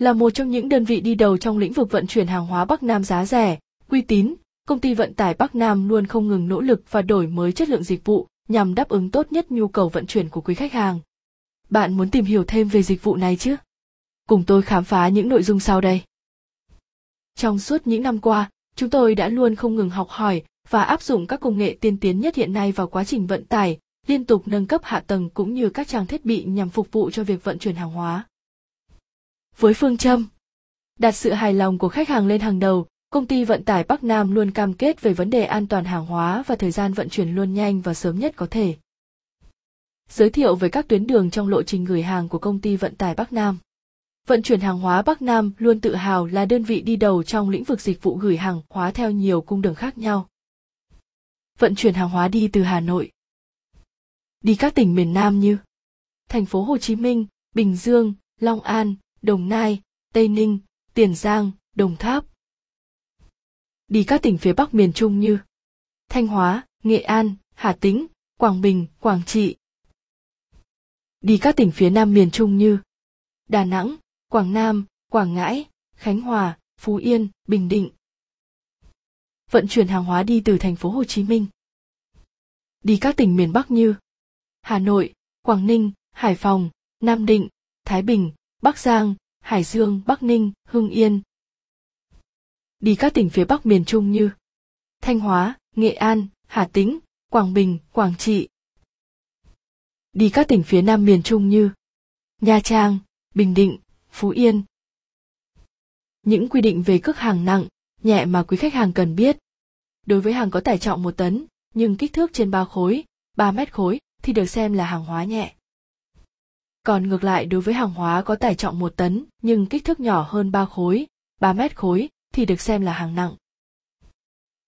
Là một trong những đơn vị đi đầu trong lĩnh vực vận chuyển hàng hóa Bắc Nam giá rẻ, uy tín, công ty vận tải Bắc Nam luôn không ngừng nỗ lực và đổi mới chất lượng dịch vụ nhằm đáp ứng tốt nhất nhu cầu vận chuyển của quý khách hàng. Bạn muốn tìm hiểu thêm về dịch vụ này chứ? Cùng tôi khám phá những nội dung sau đây. Trong suốt những năm qua, chúng tôi đã luôn không ngừng học hỏi và áp dụng các công nghệ tiên tiến nhất hiện nay vào quá trình vận tải, liên tục nâng cấp hạ tầng cũng như các trang thiết bị nhằm phục vụ cho việc vận chuyển hàng hóa. Với phương châm đặt sự hài lòng của khách hàng lên hàng đầu, công ty vận tải Bắc Nam luôn cam kết về vấn đề an toàn hàng hóa và thời gian vận chuyển luôn nhanh và sớm nhất có thể. Giới thiệu về các tuyến đường trong lộ trình gửi hàng của công ty vận tải Bắc Nam. Vận chuyển hàng hóa Bắc Nam luôn tự hào là đơn vị đi đầu trong lĩnh vực dịch vụ gửi hàng hóa theo nhiều cung đường khác nhau. Vận chuyển hàng hóa đi từ Hà Nội. Đi các tỉnh miền Nam như thành phố Hồ Chí Minh, Bình Dương, Long An, Đồng Nai, Tây Ninh, Tiền Giang, Đồng Tháp. Đi các tỉnh phía Bắc miền Trung như Thanh Hóa, Nghệ An, Hà Tĩnh, Quảng Bình, Quảng Trị. Đi các tỉnh phía Nam miền Trung như Đà Nẵng, Quảng Nam, Quảng Ngãi, Khánh Hòa, Phú Yên, Bình Định. Vận chuyển hàng hóa đi từ thành phố Hồ Chí Minh. Đi các tỉnh miền Bắc như Hà Nội, Quảng Ninh, Hải Phòng, Nam Định, Thái Bình, Bắc Giang, Hải Dương, Bắc Ninh, Hưng Yên. Đi các tỉnh phía Bắc miền Trung như Thanh Hóa, Nghệ An, Hà Tĩnh, Quảng Bình, Quảng Trị. Đi các tỉnh phía Nam miền Trung như Nha Trang, Bình Định, Phú Yên. Những quy định về cước hàng nặng, nhẹ mà quý khách hàng cần biết. Đối với hàng có tải trọng một tấn, nhưng kích thước trên 3 khối, 3 mét khối thì được xem là hàng hóa nhẹ. Còn ngược lại đối với hàng hóa có tải trọng một tấn nhưng kích thước nhỏ hơn 3 khối, 3 mét khối thì được xem là hàng nặng.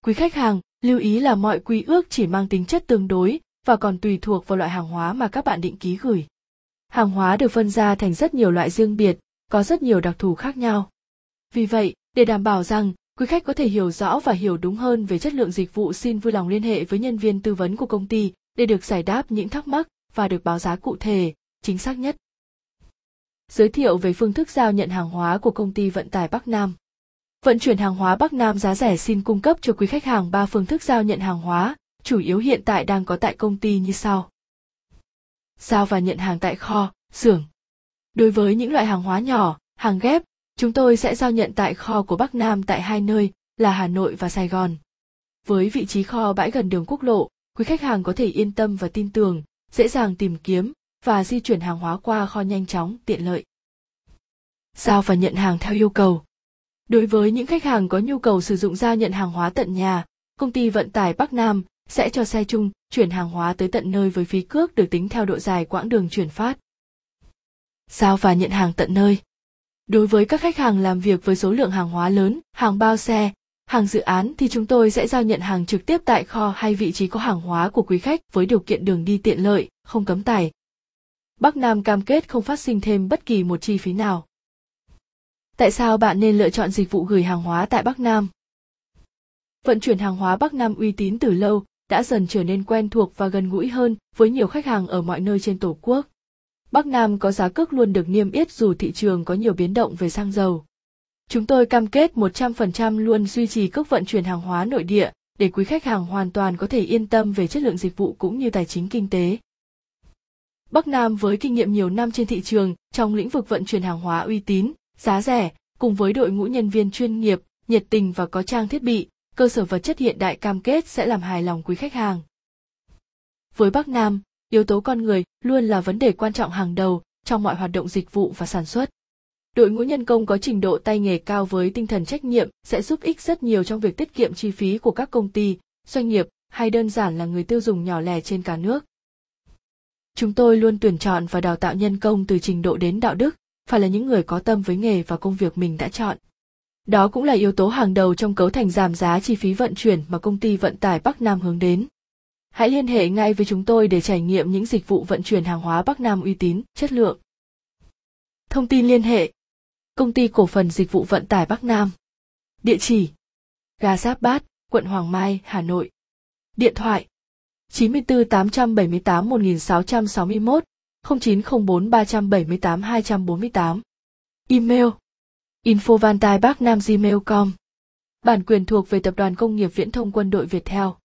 Quý khách hàng, lưu ý là mọi quy ước chỉ mang tính chất tương đối và còn tùy thuộc vào loại hàng hóa mà các bạn định ký gửi. Hàng hóa được phân ra thành rất nhiều loại riêng biệt, có rất nhiều đặc thù khác nhau. Vì vậy, để đảm bảo rằng quý khách có thể hiểu rõ và hiểu đúng hơn về chất lượng dịch vụ xin vui lòng liên hệ với nhân viên tư vấn của công ty để được giải đáp những thắc mắc và được báo giá cụ thể, chính xác nhất. Giới thiệu về phương thức giao nhận hàng hóa của công ty vận tải Bắc Nam. Vận chuyển hàng hóa Bắc Nam giá rẻ xin cung cấp cho quý khách hàng ba phương thức giao nhận hàng hóa, chủ yếu hiện tại đang có tại công ty như sau. Giao và nhận hàng tại kho, xưởng. Đối với những loại hàng hóa nhỏ, hàng ghép, chúng tôi sẽ giao nhận tại kho của Bắc Nam tại hai nơi là Hà Nội và Sài Gòn. Với vị trí kho bãi gần đường quốc lộ, quý khách hàng có thể yên tâm và tin tưởng, dễ dàng tìm kiếm và di chuyển hàng hóa qua kho nhanh chóng, tiện lợi. Giao và nhận hàng theo yêu cầu. Đối với những khách hàng có nhu cầu sử dụng giao nhận hàng hóa tận nhà, công ty vận tải Bắc Nam sẽ cho xe chung chuyển hàng hóa tới tận nơi với phí cước được tính theo độ dài quãng đường chuyển phát. Giao và nhận hàng tận nơi. Đối với các khách hàng làm việc với số lượng hàng hóa lớn, hàng bao xe, hàng dự án thì chúng tôi sẽ giao nhận hàng trực tiếp tại kho hay vị trí có hàng hóa của quý khách với điều kiện đường đi tiện lợi, không cấm tải. Bắc Nam cam kết không phát sinh thêm bất kỳ một chi phí nào. Tại sao bạn nên lựa chọn dịch vụ gửi hàng hóa tại Bắc Nam? Vận chuyển hàng hóa Bắc Nam uy tín từ lâu, đã dần trở nên quen thuộc và gần gũi hơn với nhiều khách hàng ở mọi nơi trên Tổ quốc. Bắc Nam có giá cước luôn được niêm yết dù thị trường có nhiều biến động về xăng dầu. Chúng tôi cam kết 100% luôn duy trì cước vận chuyển hàng hóa nội địa để quý khách hàng hoàn toàn có thể yên tâm về chất lượng dịch vụ cũng như tài chính kinh tế. Bắc Nam với kinh nghiệm nhiều năm trên thị trường trong lĩnh vực vận chuyển hàng hóa uy tín, giá rẻ, cùng với đội ngũ nhân viên chuyên nghiệp, nhiệt tình và có trang thiết bị, cơ sở vật chất hiện đại cam kết sẽ làm hài lòng quý khách hàng. Với Bắc Nam, yếu tố con người luôn là vấn đề quan trọng hàng đầu trong mọi hoạt động dịch vụ và sản xuất. Đội ngũ nhân công có trình độ tay nghề cao với tinh thần trách nhiệm sẽ giúp ích rất nhiều trong việc tiết kiệm chi phí của các công ty, doanh nghiệp hay đơn giản là người tiêu dùng nhỏ lẻ trên cả nước. Chúng tôi luôn tuyển chọn và đào tạo nhân công từ trình độ đến đạo đức, phải là những người có tâm với nghề và công việc mình đã chọn. Đó cũng là yếu tố hàng đầu trong cấu thành giảm giá chi phí vận chuyển mà công ty vận tải Bắc Nam hướng đến. Hãy liên hệ ngay với chúng tôi để trải nghiệm những dịch vụ vận chuyển hàng hóa Bắc Nam uy tín, chất lượng. Thông tin liên hệ Công ty cổ phần dịch vụ vận tải Bắc Nam Địa chỉ Ga Giáp Bát, quận Hoàng Mai, Hà Nội Điện thoại 94 878 1661 0904 378 248 Email infovantaibacnamgmail.com Bản quyền thuộc về Tập đoàn Công nghiệp Viễn thông Quân đội Việt Theo.